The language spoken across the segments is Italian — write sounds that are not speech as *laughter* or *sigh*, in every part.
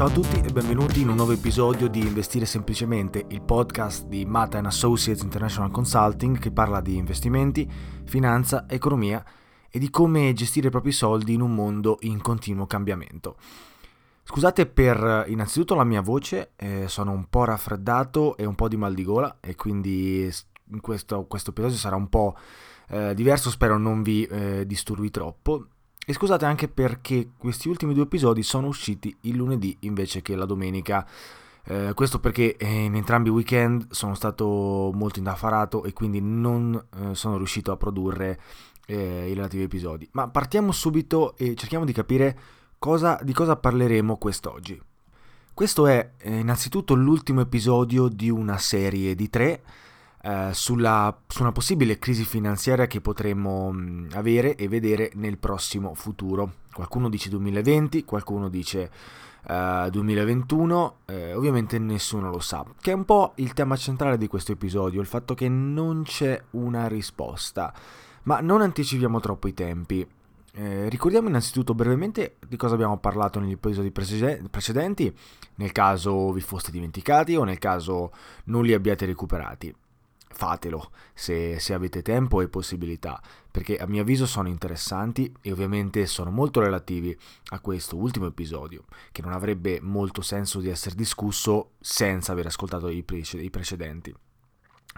Ciao a tutti e benvenuti in un nuovo episodio di Investire Semplicemente, il podcast di Mata Associates International Consulting che parla di investimenti, finanza, economia e di come gestire i propri soldi in un mondo in continuo cambiamento. Scusate per innanzitutto la mia voce, eh, sono un po' raffreddato e un po' di mal di gola e quindi in questo, questo episodio sarà un po' eh, diverso, spero non vi eh, disturbi troppo. E scusate anche perché questi ultimi due episodi sono usciti il lunedì invece che la domenica. Eh, questo perché in entrambi i weekend sono stato molto indaffarato e quindi non eh, sono riuscito a produrre eh, i relativi episodi. Ma partiamo subito e cerchiamo di capire cosa, di cosa parleremo quest'oggi. Questo è eh, innanzitutto l'ultimo episodio di una serie di tre eh, sulla, su una possibile crisi finanziaria che potremmo mh, avere e vedere nel prossimo futuro. Qualcuno dice 2020, qualcuno dice uh, 2021, eh, ovviamente nessuno lo sa, che è un po' il tema centrale di questo episodio, il fatto che non c'è una risposta. Ma non anticipiamo troppo i tempi. Eh, ricordiamo innanzitutto brevemente di cosa abbiamo parlato negli episodi precedenti, nel caso vi foste dimenticati o nel caso non li abbiate recuperati fatelo se, se, avete tempo e possibilità, perché a mio avviso sono interessanti e ovviamente sono molto relativi a questo ultimo episodio, che non avrebbe molto senso di essere discusso senza aver ascoltato i, prece- i precedenti.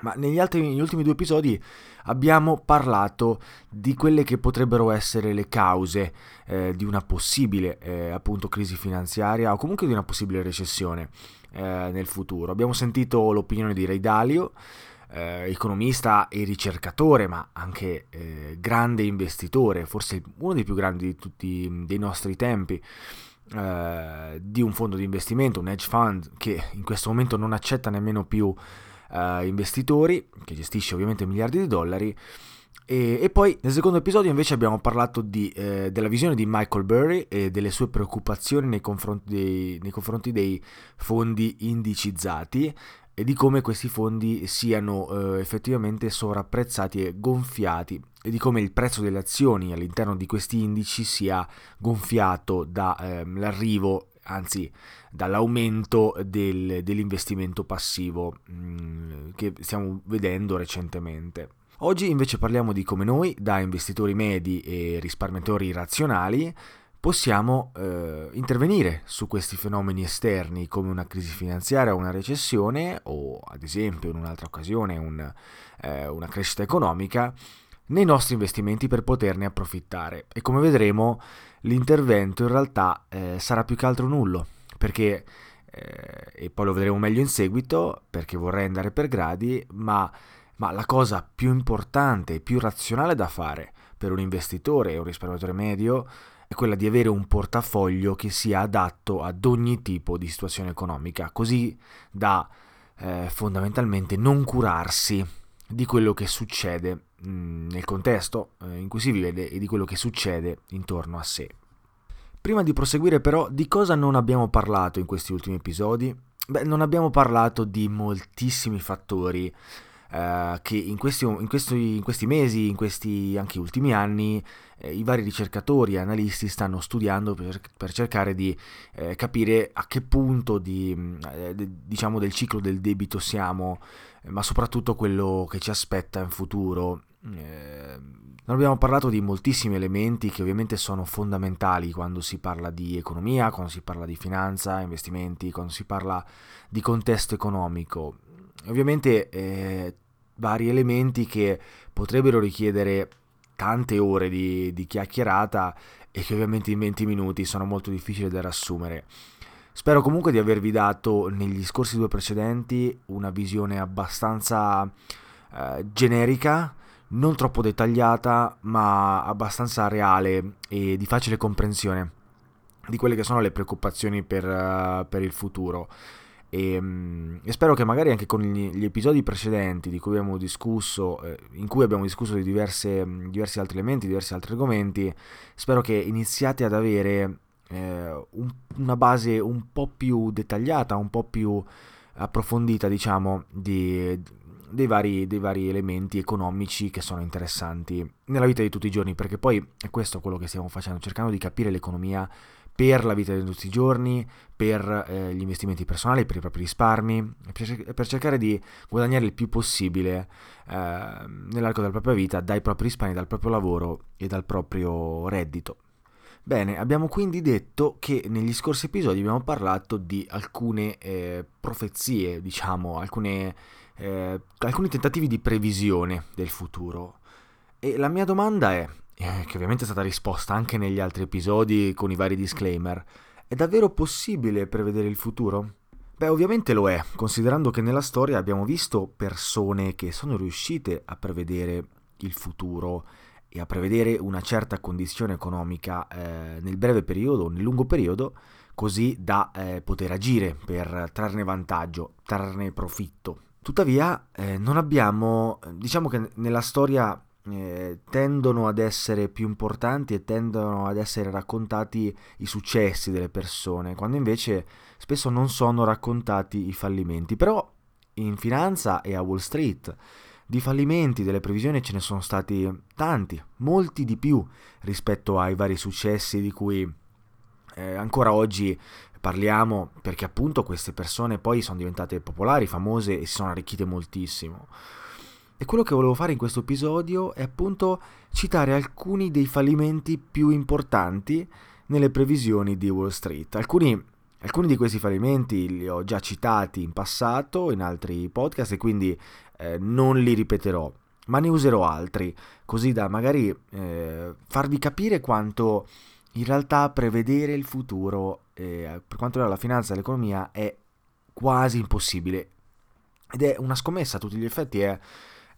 Ma negli, altri, negli ultimi due episodi abbiamo parlato di quelle che potrebbero essere le cause eh, di una possibile eh, appunto crisi finanziaria o comunque di una possibile recessione eh, nel futuro. Abbiamo sentito l'opinione di Ray Dalio, eh, economista e ricercatore, ma anche eh, grande investitore, forse uno dei più grandi di tutti dei nostri tempi. Eh, di un fondo di investimento, un hedge fund che in questo momento non accetta nemmeno più eh, investitori, che gestisce ovviamente miliardi di dollari, E, e, poi nel secondo episodio invece abbiamo parlato di, eh, della visione di Michael Burry e delle sue preoccupazioni nei confronti dei, nei confronti dei fondi indicizzati e di come questi fondi siano eh, effettivamente sovrapprezzati e gonfiati e di come il prezzo delle azioni all'interno di questi indici sia gonfiato dall'arrivo, ehm, anzi dall'aumento del, dell'investimento passivo mh, mm, che stiamo vedendo recentemente. Oggi invece parliamo di come noi, da investitori medi e risparmiatori razionali, possiamo eh, intervenire su questi fenomeni esterni come una crisi finanziaria o una recessione o ad esempio in un'altra occasione un, eh, una crescita economica nei nostri investimenti per poterne approfittare. E come vedremo l'intervento in realtà eh, sarà più che altro nullo perché eh, e poi lo vedremo meglio in seguito perché vorrei andare per gradi ma ma la cosa più importante e più razionale da fare per un investitore e un risparmiatore medio è quella di avere un portafoglio che sia adatto ad ogni tipo di situazione economica, così da eh, fondamentalmente non curarsi di quello che succede mh, mm, nel contesto eh, in cui si vive e di quello che succede intorno a sé. Prima di proseguire però, di cosa non abbiamo parlato in questi ultimi episodi? Beh, non abbiamo parlato di moltissimi fattori eh, che in questi, in, questi, in questi, mesi, in questi anche ultimi anni, eh, i vari ricercatori e analisti stanno studiando per, per cercare di eh, capire a che punto di, eh, diciamo del ciclo del debito siamo, eh, ma soprattutto quello che ci aspetta in futuro. Non abbiamo parlato di moltissimi elementi che ovviamente sono fondamentali quando si parla di economia, quando si parla di finanza, investimenti, quando si parla di contesto economico. Ovviamente eh, vari elementi che potrebbero richiedere tante ore di, di chiacchierata e che ovviamente in 20 minuti sono molto difficili da riassumere. Spero comunque di avervi dato negli scorsi due precedenti una visione abbastanza eh, generica, non troppo dettagliata, ma abbastanza reale e di facile comprensione di quelle che sono le preoccupazioni per, uh, per il futuro. E, ehm, e, spero che magari anche con gli, gli, episodi precedenti di cui abbiamo discusso, eh, in cui abbiamo discusso di diverse, diversi altri elementi, diversi altri argomenti, spero che iniziate ad avere eh, un, una base un po' più dettagliata, un po' più approfondita, diciamo, di, dei vari, dei vari, elementi economici che sono interessanti nella vita di tutti i giorni, perché poi è questo quello che stiamo facendo, cercando di capire l'economia per la vita di tutti i giorni, per eh, gli investimenti personali, per i propri risparmi, per, per cercare di guadagnare il più possibile eh, nell'arco della propria vita dai propri risparmi, dal proprio lavoro e dal proprio reddito. Bene, abbiamo quindi detto che negli scorsi episodi abbiamo parlato di alcune eh, profezie, diciamo, alcune, eh, alcuni tentativi di previsione del futuro. E la mia domanda è, eh, che ovviamente è stata risposta anche negli altri episodi con i vari disclaimer, è davvero possibile prevedere il futuro? Beh, ovviamente lo è, considerando che nella storia abbiamo visto persone che sono riuscite a prevedere il futuro e a prevedere una certa condizione economica eh, nel breve periodo o nel lungo periodo, così da eh, poter agire per trarne vantaggio, trarne profitto. Tuttavia, eh, non abbiamo, diciamo che nella storia eh, tendono ad essere più importanti e tendono ad essere raccontati i successi delle persone, quando invece spesso non sono raccontati i fallimenti. Però in finanza e a Wall Street di fallimenti delle previsioni ce ne sono stati tanti, molti di più rispetto ai vari successi di cui eh, ancora oggi parliamo perché appunto queste persone poi sono diventate popolari, famose e si sono arricchite moltissimo. E quello che volevo fare in questo episodio è appunto citare alcuni dei fallimenti più importanti nelle previsioni di Wall Street. Alcuni, alcuni di questi fallimenti li ho già citati in passato in altri podcast e quindi eh, non li ripeterò, ma ne userò altri, così da magari eh, farvi capire quanto in realtà prevedere il futuro eh, per quanto riguarda la finanza e l'economia è quasi impossibile. Ed è una scommessa a tutti gli effetti, è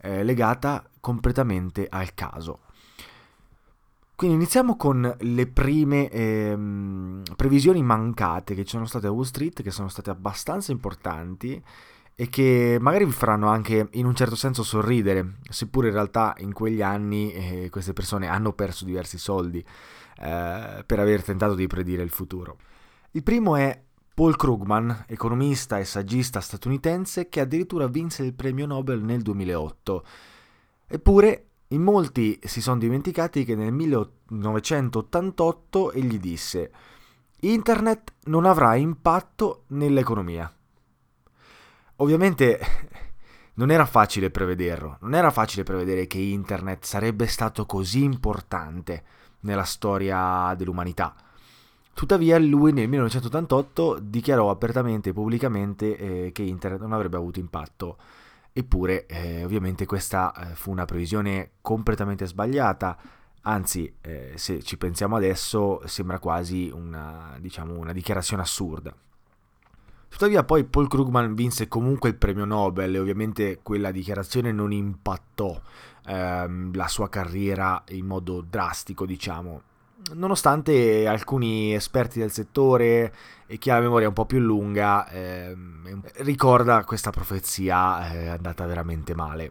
eh, legata completamente al caso. Quindi iniziamo con le prime ehm, previsioni mancate che ci sono state a Wall Street, che sono state abbastanza importanti e che magari vi faranno anche in un certo senso sorridere, seppure in realtà in quegli anni eh, queste persone hanno perso diversi soldi eh, per aver tentato di predire il futuro. Il primo è Paul Krugman, economista e saggista statunitense che addirittura vinse il premio Nobel nel 2008. Eppure in molti si sono dimenticati che nel 1988 egli disse Internet non avrà impatto nell'economia. Ovviamente *laughs* non era facile prevederlo, non era facile prevedere che Internet sarebbe stato così importante nella storia dell'umanità. Tuttavia lui nel 1988 dichiarò apertamente e pubblicamente eh, che Internet non avrebbe avuto impatto. Eppure, eh, ovviamente, questa eh, fu una previsione completamente sbagliata. Anzi, eh, se ci pensiamo adesso, sembra quasi una, diciamo, una dichiarazione assurda. Tuttavia poi Paul Krugman vinse comunque il premio Nobel e ovviamente quella dichiarazione non impattò ehm, la sua carriera in modo drastico, diciamo. Nonostante alcuni esperti del settore e chi ha la memoria un po' più lunga ehm, ricorda questa profezia eh, andata veramente male.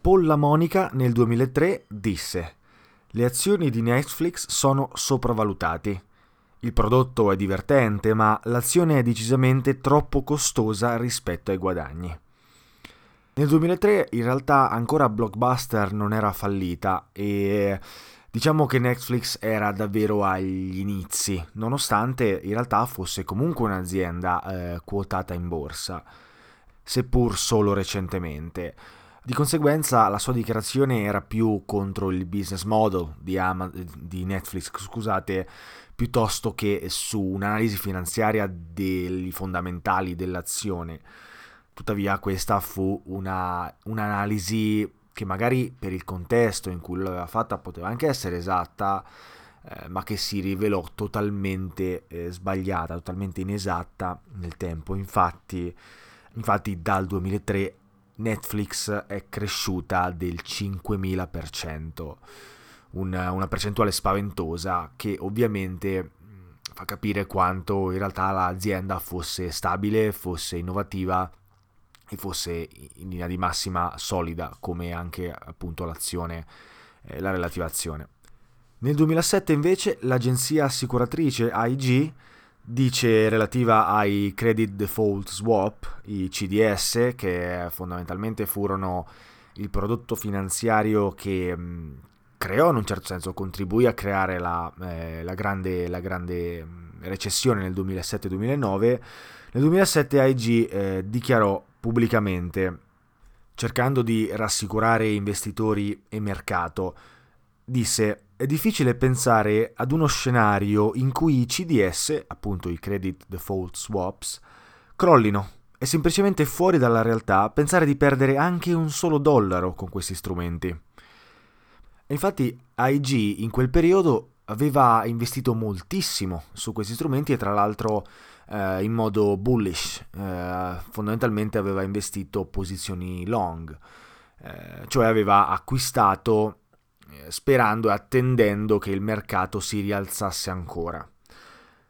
Paul La Monica nel 2003 disse le azioni di Netflix sono sopravvalutati. Il prodotto è divertente, ma l'azione è decisamente troppo costosa rispetto ai guadagni. Nel 2003 in realtà ancora Blockbuster non era fallita e diciamo che Netflix era davvero agli inizi, nonostante in realtà fosse comunque un'azienda eh, quotata in borsa, seppur solo recentemente. Di conseguenza la sua dichiarazione era più contro il business model di, Ama- di Netflix, scusate, piuttosto che su un'analisi finanziaria dei fondamentali dell'azione. Tuttavia questa fu una, un'analisi che magari per il contesto in cui l'aveva fatta poteva anche essere esatta, eh, ma che si rivelò totalmente eh, sbagliata, totalmente inesatta nel tempo. Infatti, infatti dal 2003 Netflix è cresciuta del 5000% una, una percentuale spaventosa che ovviamente fa capire quanto in realtà l'azienda fosse stabile, fosse innovativa e fosse in linea di massima solida come anche appunto l'azione, eh, la relativa azione. Nel 2007 invece l'agenzia assicuratrice AIG dice relativa ai credit default swap, i CDS, che fondamentalmente furono il prodotto finanziario che, creò in un certo senso, contribuì a creare la, eh, la, grande, la grande, mm, recessione nel 2007-2009, nel 2007 AIG eh, dichiarò pubblicamente, cercando di rassicurare investitori e mercato, disse è difficile pensare ad uno scenario in cui i CDS, appunto i Credit Default Swaps, crollino. È semplicemente fuori dalla realtà pensare di perdere anche un solo dollaro con questi strumenti. E infatti AIG in quel periodo aveva investito moltissimo su questi strumenti e tra l'altro eh, in modo bullish, eh, fondamentalmente aveva investito posizioni long, eh, cioè aveva acquistato eh, sperando e attendendo che il mercato si rialzasse ancora.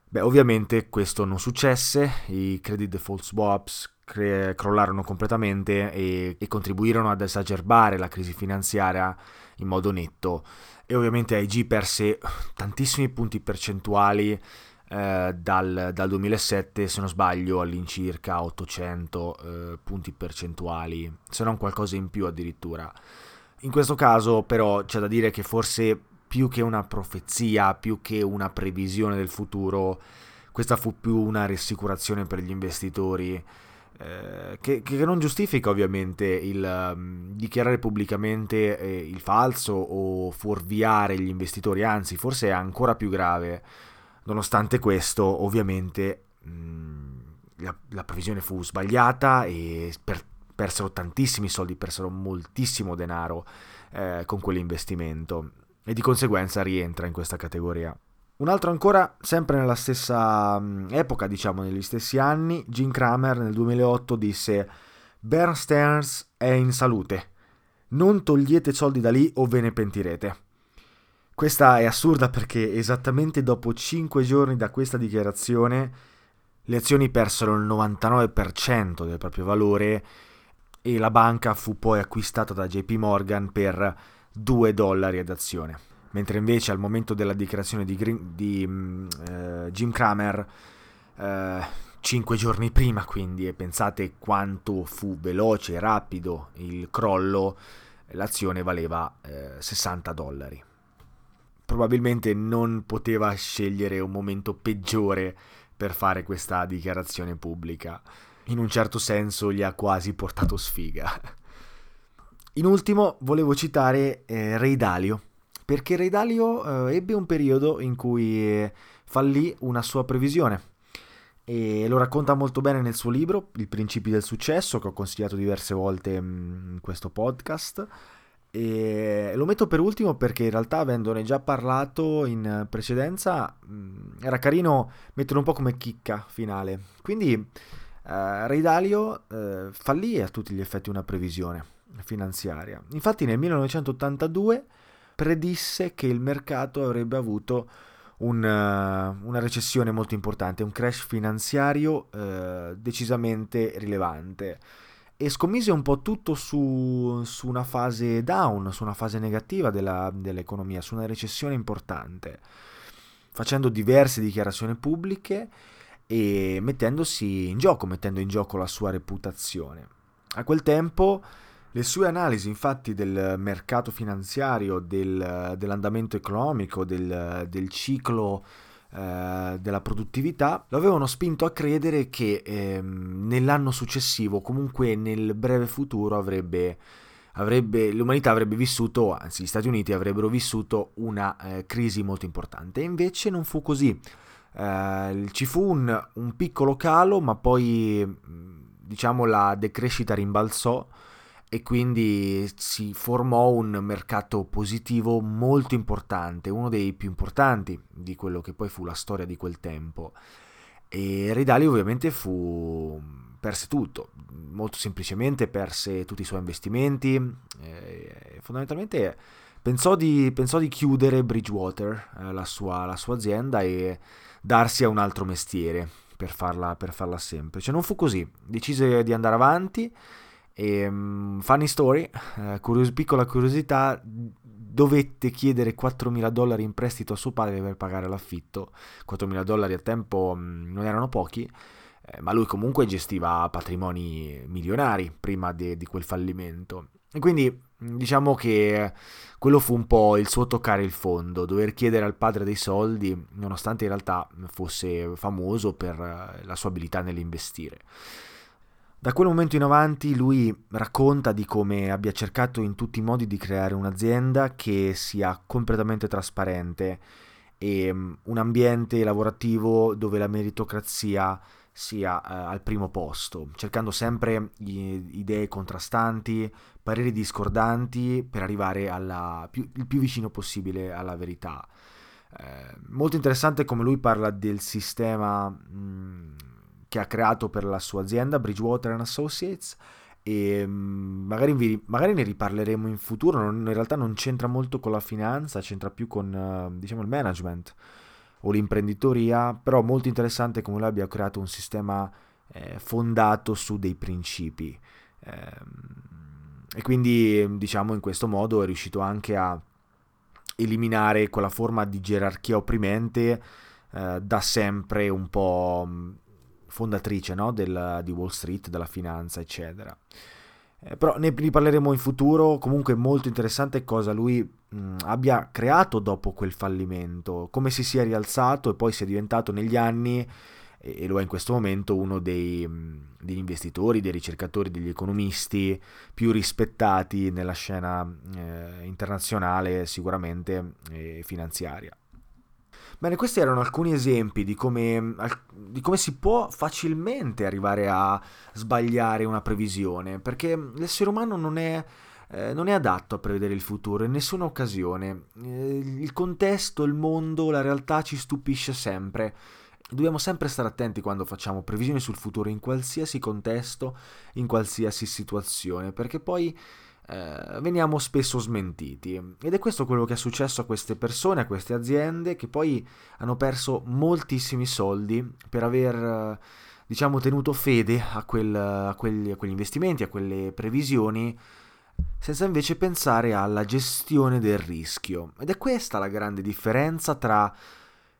Beh, ovviamente questo non successe, i credit default swaps cre- crollarono completamente e, e contribuirono ad esagerbare la crisi finanziaria in modo netto e ovviamente AIG perse tantissimi punti percentuali eh, dal, dal, 2007 se non sbaglio all'incirca 800 eh, punti percentuali se non qualcosa in più addirittura in questo caso però c'è da dire che forse più che una profezia più che una previsione del futuro questa fu più una rassicurazione per gli investitori eh, che, che, non giustifica ovviamente il um, dichiarare pubblicamente eh, il falso o fuorviare gli investitori, anzi forse è ancora più grave. Nonostante questo, ovviamente mh, mm, la, la, previsione fu sbagliata e per, persero tantissimi soldi, persero moltissimo denaro eh, con quell'investimento e di conseguenza rientra in questa categoria. Un altro ancora, sempre nella stessa mm, epoca, diciamo negli stessi anni, Jim Kramer nel 2008 disse Bear Stearns è in salute, non togliete soldi da lì o ve ne pentirete. Questa è assurda perché esattamente dopo 5 giorni da questa dichiarazione Le azioni persero il 99% del proprio valore e la banca fu poi acquistata da JP Morgan per 2 dollari ad azione. Mentre invece al momento della dichiarazione di, Green, di um, uh, Jim Cramer, uh, 5 giorni prima quindi, e pensate quanto fu veloce e rapido il crollo, l'azione valeva uh, 60 dollari. Probabilmente non poteva scegliere un momento peggiore per fare questa dichiarazione pubblica. In un certo senso gli ha quasi portato sfiga. In ultimo volevo citare eh, Ray Dalio, perché Ray Dalio eh, ebbe un periodo in cui eh, fallì una sua previsione e lo racconta molto bene nel suo libro I principi del successo che ho consigliato diverse volte mm, in questo podcast e lo metto per ultimo perché in realtà avendone già parlato in precedenza mm, era carino metterlo un po' come chicca finale quindi eh, Ray Dalio eh, fallì a tutti gli effetti una previsione finanziaria. Infatti nel 1982 predisse che il mercato avrebbe avuto un, uh, una recessione molto importante, un crash finanziario uh, decisamente rilevante e scommise un po' tutto su, su, una fase down, su una fase negativa della, dell'economia, su una recessione importante, facendo diverse dichiarazioni pubbliche e mettendosi in gioco, mettendo in gioco la sua reputazione. A quel tempo le sue analisi infatti del mercato finanziario, del, dell'andamento economico, del, del ciclo eh, della produttività, lo avevano spinto a credere che eh, nell'anno successivo, comunque nel breve futuro, avrebbe, avrebbe, l'umanità avrebbe vissuto, anzi gli Stati Uniti avrebbero vissuto una eh, crisi molto importante. E invece non fu così. Eh, ci fu un, un piccolo calo, ma poi diciamo la decrescita rimbalzò e quindi si formò un mercato positivo molto importante, uno dei più importanti di quello che poi fu la storia di quel tempo. E Ridali ovviamente fu perse tutto, molto semplicemente perse tutti i suoi investimenti, e fondamentalmente pensò di, pensò di chiudere Bridgewater, eh, la, sua, la, sua, azienda, e darsi a un altro mestiere per farla, per farla semplice. Non fu così, decise di andare avanti e, um, funny story, uh, curios- piccola curiosità, dovette chiedere 4.000 dollari in prestito a suo padre per pagare l'affitto. 4.000 dollari a tempo um, non erano pochi, eh, ma lui comunque gestiva patrimoni milionari prima de- di quel fallimento. E quindi mm, diciamo che quello fu un po' il suo toccare il fondo, dover chiedere al padre dei soldi, nonostante in realtà fosse famoso per eh, la sua abilità nell'investire. Da quel momento in avanti lui racconta di come abbia cercato in tutti i modi di creare un'azienda che sia completamente trasparente e mm, un ambiente lavorativo dove la meritocrazia sia uh, al primo posto, cercando sempre idee contrastanti, pareri discordanti per arrivare alla, più, il più vicino possibile alla verità. Eh, molto interessante come lui parla del sistema mh, mm, che ha creato per la sua azienda Bridgewater Associates e mm, magari, vi, magari, ne riparleremo in futuro, non, in realtà non c'entra molto con la finanza, c'entra più con uh, diciamo il management o l'imprenditoria, però molto interessante come lui abbia creato un sistema eh, fondato su dei principi. Eh, e quindi diciamo in questo modo è riuscito anche a eliminare quella forma di gerarchia opprimente eh, da sempre un po' fondatrice no? Del, di Wall Street, della finanza, eccetera. Eh, però ne riparleremo in futuro, comunque è molto interessante cosa lui mh, abbia creato dopo quel fallimento, come si sia rialzato e poi si è diventato negli anni, e, e lo è in questo momento, uno dei, mh, degli investitori, dei ricercatori, degli economisti più rispettati nella scena eh, internazionale sicuramente eh, finanziaria. Bene, questi erano alcuni esempi di come, di come, si può facilmente arrivare a sbagliare una previsione, perché l'essere umano non è, eh, non è adatto a prevedere il futuro in nessuna occasione. Eh, il contesto, il mondo, la realtà ci stupisce sempre. Dobbiamo sempre stare attenti quando facciamo previsioni sul futuro in qualsiasi contesto, in qualsiasi situazione, perché poi eh, veniamo spesso smentiti. Ed è questo quello che è successo a queste persone, a queste aziende, che poi hanno perso moltissimi soldi per aver, diciamo, tenuto fede a, quel, a, quelli, a quegli investimenti, a quelle previsioni, senza invece pensare alla gestione del rischio. Ed è questa la grande differenza tra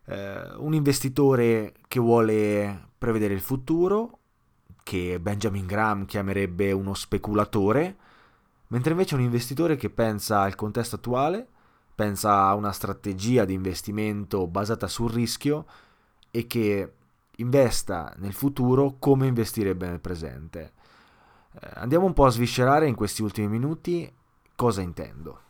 eh, un investitore che vuole prevedere il futuro, che Benjamin Graham chiamerebbe uno speculatore, mentre invece un investitore che pensa al contesto attuale, pensa a una strategia di investimento basata sul rischio e che investa nel futuro come investirebbe nel presente. Eh, andiamo un po' a sviscerare in questi ultimi minuti cosa intendo.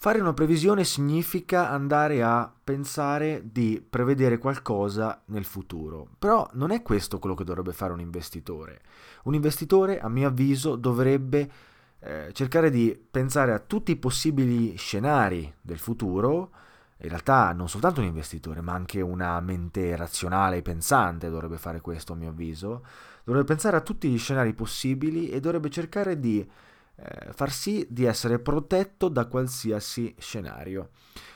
Fare una previsione significa andare a pensare di prevedere qualcosa nel futuro, però non è questo quello che dovrebbe fare un investitore. Un investitore, a mio avviso, dovrebbe eh, cercare di pensare a tutti i possibili scenari del futuro, in realtà non soltanto un investitore, ma anche una mente razionale e pensante dovrebbe fare questo, a mio avviso, dovrebbe pensare a tutti gli scenari possibili e dovrebbe cercare di eh, far sì di essere protetto da qualsiasi scenario.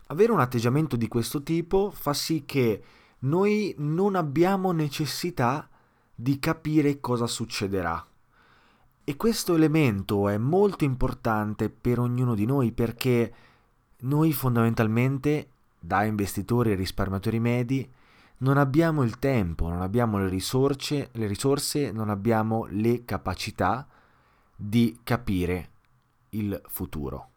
Avere un atteggiamento di questo tipo fa sì che noi non abbiamo necessità di capire cosa succederà. E questo elemento è molto importante per ognuno di noi perché noi fondamentalmente, da investitori e risparmiatori medi, non abbiamo il tempo, non abbiamo le risorse, le risorse non abbiamo le capacità di capire il futuro.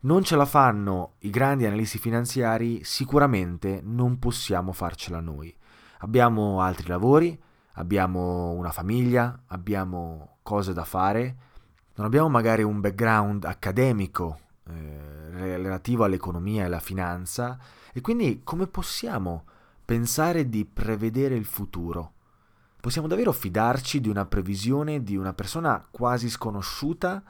Non ce la fanno i grandi analisti finanziari, sicuramente non possiamo farcela noi. Abbiamo altri lavori, abbiamo una famiglia, abbiamo cose da fare, non abbiamo magari un background accademico eh, relativo all'economia e alla finanza e quindi come possiamo pensare di prevedere il futuro? Possiamo davvero fidarci di una previsione di una persona quasi sconosciuta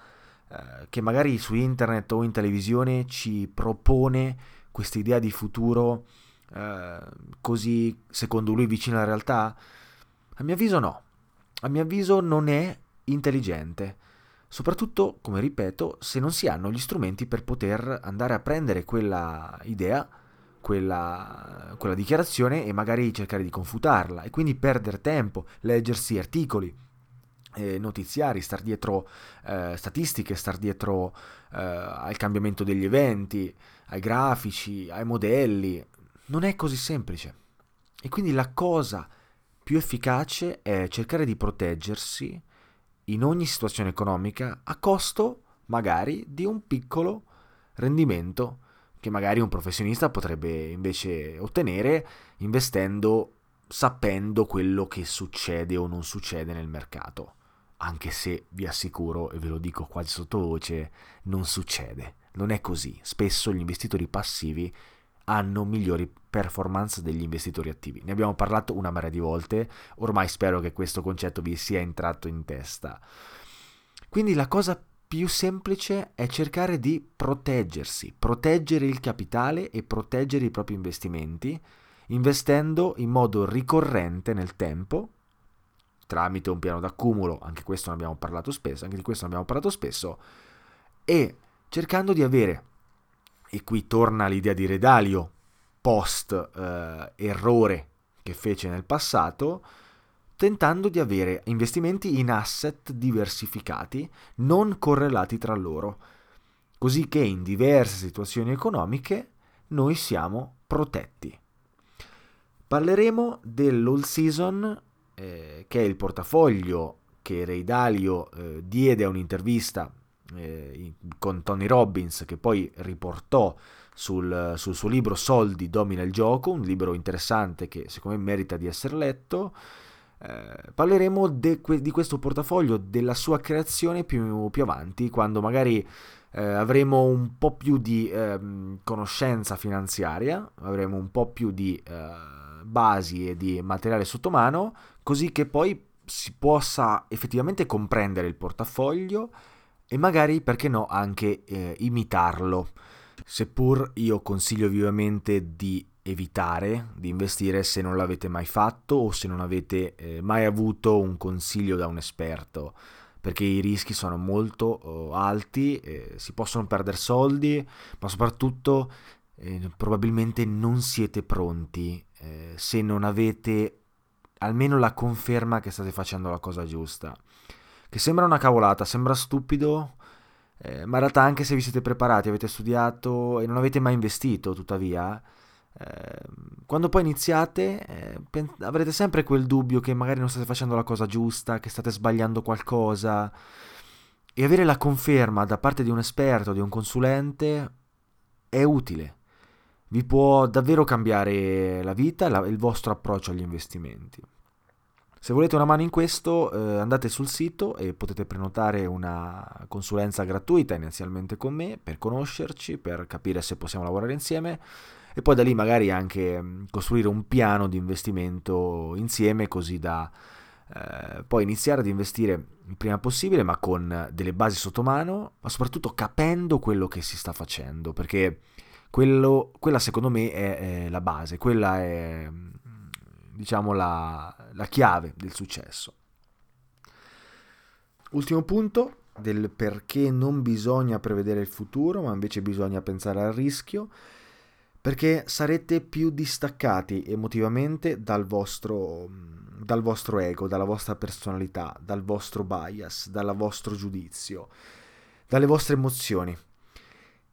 eh, che magari su internet o in televisione ci propone questa idea di futuro eh, così secondo lui vicina alla realtà? A mio avviso no. A mio avviso non è intelligente. Soprattutto, come ripeto, se non si hanno gli strumenti per poter andare a prendere quella idea quella, quella dichiarazione e magari cercare di confutarla e quindi perdere tempo, leggersi articoli, eh, notiziari, star dietro eh, statistiche, star dietro eh, al cambiamento degli eventi, ai grafici, ai modelli. Non è così semplice. E quindi la cosa più efficace è cercare di proteggersi in ogni situazione economica a costo magari di un piccolo rendimento che magari un professionista potrebbe invece ottenere investendo sapendo quello che succede o non succede nel mercato. Anche se vi assicuro, e ve lo dico quasi sottovoce, non succede. Non è così. Spesso gli investitori passivi hanno migliori performance degli investitori attivi. Ne abbiamo parlato una marea di volte, ormai spero che questo concetto vi sia entrato in testa. Quindi la cosa più semplice è cercare di proteggersi, proteggere il capitale e proteggere i propri investimenti, investendo in modo ricorrente nel tempo, tramite un piano d'accumulo, anche questo ne abbiamo parlato spesso, anche di questo ne abbiamo parlato spesso, e cercando di avere, e qui torna l'idea di Redalio, post eh, errore che fece nel passato, tentando di avere investimenti in asset diversificati, non correlati tra loro, così che in diverse situazioni economiche noi siamo protetti. Parleremo dell'all season, eh, che è il portafoglio che Ray Dalio eh, diede a un'intervista eh, con Tony Robbins, che poi riportò sul, sul suo libro Soldi domina il gioco, un libro interessante che secondo me merita di essere letto. Eh, parleremo de, di questo portafoglio, della sua creazione più, più avanti, quando magari eh, avremo un po' più di eh, conoscenza finanziaria, avremo un po' più di eh, basi e di materiale sotto mano, così che poi si possa effettivamente comprendere il portafoglio e magari, perché no, anche eh, imitarlo. Seppur io consiglio vivamente di evitare di investire se non l'avete mai fatto o se non avete eh, mai avuto un consiglio da un esperto perché i rischi sono molto uh, alti, eh, si possono perdere soldi, ma soprattutto eh, probabilmente non siete pronti eh, se non avete almeno la conferma che state facendo la cosa giusta. Che sembra una cavolata, sembra stupido, eh, ma in realtà anche se vi siete preparati, avete studiato e non avete mai investito, tuttavia, eh, quando poi iniziate eh, pen- avrete sempre quel dubbio che magari non state facendo la cosa giusta, che state sbagliando qualcosa e avere la conferma da parte di un esperto, di un consulente è utile. Vi può davvero cambiare la vita e il vostro approccio agli investimenti. Se volete una mano in questo, eh, andate sul sito e potete prenotare una consulenza gratuita inizialmente con me per conoscerci, per capire se possiamo lavorare insieme e poi da lì magari anche mm, costruire un piano di investimento insieme così da eh, poi iniziare ad investire il prima possibile ma con delle basi sotto mano ma soprattutto capendo quello che si sta facendo perché quello, quella secondo me è, è, la base quella è mm, diciamo la, la chiave del successo. Ultimo punto del perché non bisogna prevedere il futuro ma invece bisogna pensare al rischio perché sarete più distaccati emotivamente dal vostro, dal vostro ego, dalla vostra personalità, dal vostro bias, dal vostro giudizio, dalle vostre emozioni.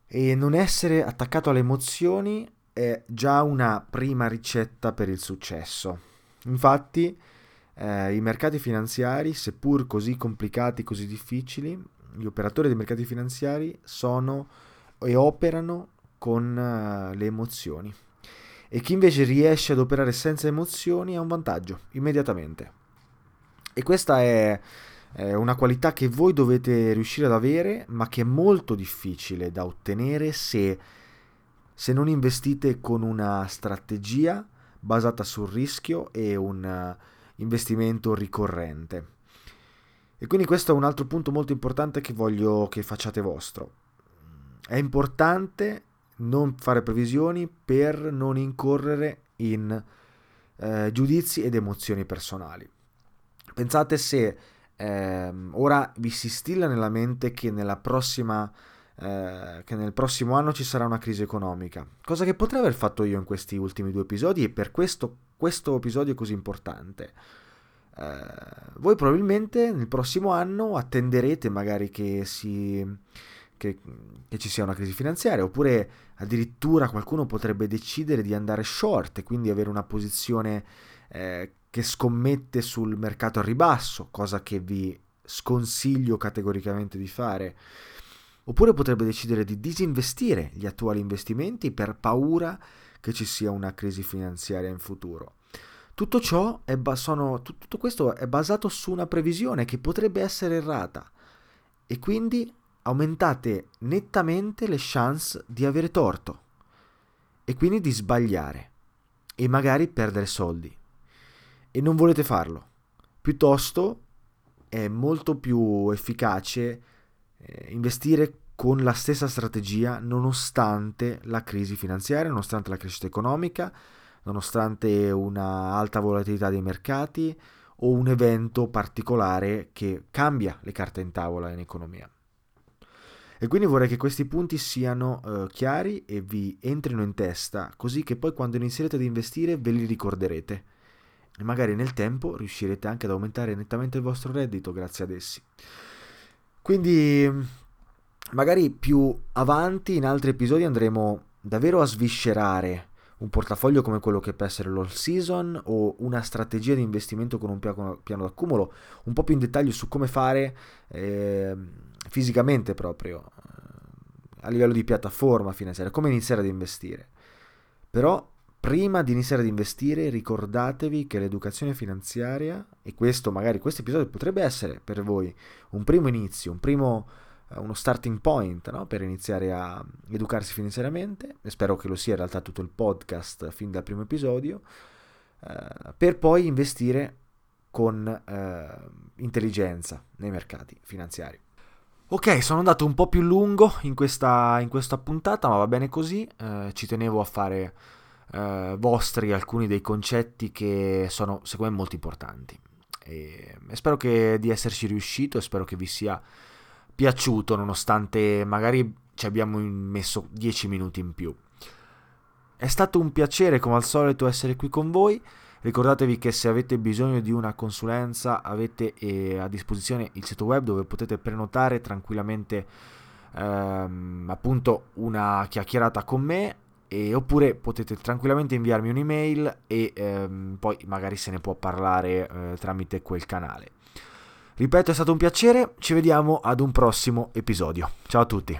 E non essere attaccato alle emozioni è già una prima ricetta per il successo. Infatti, eh, i mercati finanziari, seppur così complicati, così difficili, gli operatori dei mercati finanziari sono e operano con uh, le emozioni. E chi invece riesce ad operare senza emozioni ha un vantaggio, immediatamente. E questa è, è una qualità che voi dovete riuscire ad avere, ma che è molto difficile da ottenere se, se non investite con una strategia basata sul rischio e un uh, investimento ricorrente. E quindi questo è un altro punto molto importante che voglio che facciate vostro. È importante non fare previsioni per non incorrere in eh, giudizi ed emozioni personali. Pensate se eh, ora vi si stilla nella mente che, prossima, eh, che nel prossimo anno ci sarà una crisi economica, cosa che potrei aver fatto io in questi ultimi due episodi e per questo questo episodio è così importante. Eh, voi probabilmente nel prossimo anno attenderete magari che si che, che, ci sia una crisi finanziaria, oppure addirittura qualcuno potrebbe decidere di andare short e quindi avere una posizione eh, che scommette sul mercato a ribasso, cosa che vi sconsiglio categoricamente di fare. Oppure potrebbe decidere di disinvestire gli attuali investimenti per paura che ci sia una crisi finanziaria in futuro. Tutto ciò è, sono, tutto questo è basato su una previsione che potrebbe essere errata e quindi aumentate nettamente le chance di avere torto e quindi di sbagliare e magari perdere soldi. E non volete farlo. Piuttosto è molto più efficace eh, investire con la stessa strategia nonostante la crisi finanziaria, nonostante la crescita economica, nonostante una alta volatilità dei mercati o un evento particolare che cambia le carte in tavola in economia. E quindi vorrei che questi punti siano uh, chiari e vi entrino in testa, così che poi quando inizierete ad investire ve li ricorderete. E magari nel tempo riuscirete anche ad aumentare nettamente il vostro reddito grazie ad essi. Quindi magari più avanti in altri episodi andremo davvero a sviscerare un portafoglio come quello che può essere l'all season o una strategia di investimento con un piano, piano d'accumulo, un po' più in dettaglio su come fare eh, fisicamente proprio, eh, a livello di piattaforma finanziaria, come iniziare ad investire. Però prima di iniziare ad investire ricordatevi che l'educazione finanziaria, e questo magari questo episodio potrebbe essere per voi un primo inizio, un primo eh, uno starting point no? per iniziare a educarsi finanziariamente, e spero che lo sia in realtà tutto il podcast fin dal primo episodio, eh, per poi investire con eh, intelligenza nei mercati finanziari. Ok, sono andato un po' più lungo in questa, in questa puntata, ma va bene così. Eh, ci tenevo a fare eh, vostri alcuni dei concetti che sono secondo me molto importanti. e, e spero che, di esserci riuscito e spero che vi sia piaciuto nonostante magari ci abbiamo messo 10 minuti in più. È stato un piacere come al solito essere qui con voi. Ricordatevi che se avete bisogno di una consulenza avete eh, a disposizione il sito web dove potete prenotare tranquillamente ehm, appunto una chiacchierata con me e, oppure potete tranquillamente inviarmi un'email e ehm, poi magari se ne può parlare eh, tramite quel canale. Ripeto, è stato un piacere, ci vediamo ad un prossimo episodio. Ciao a tutti.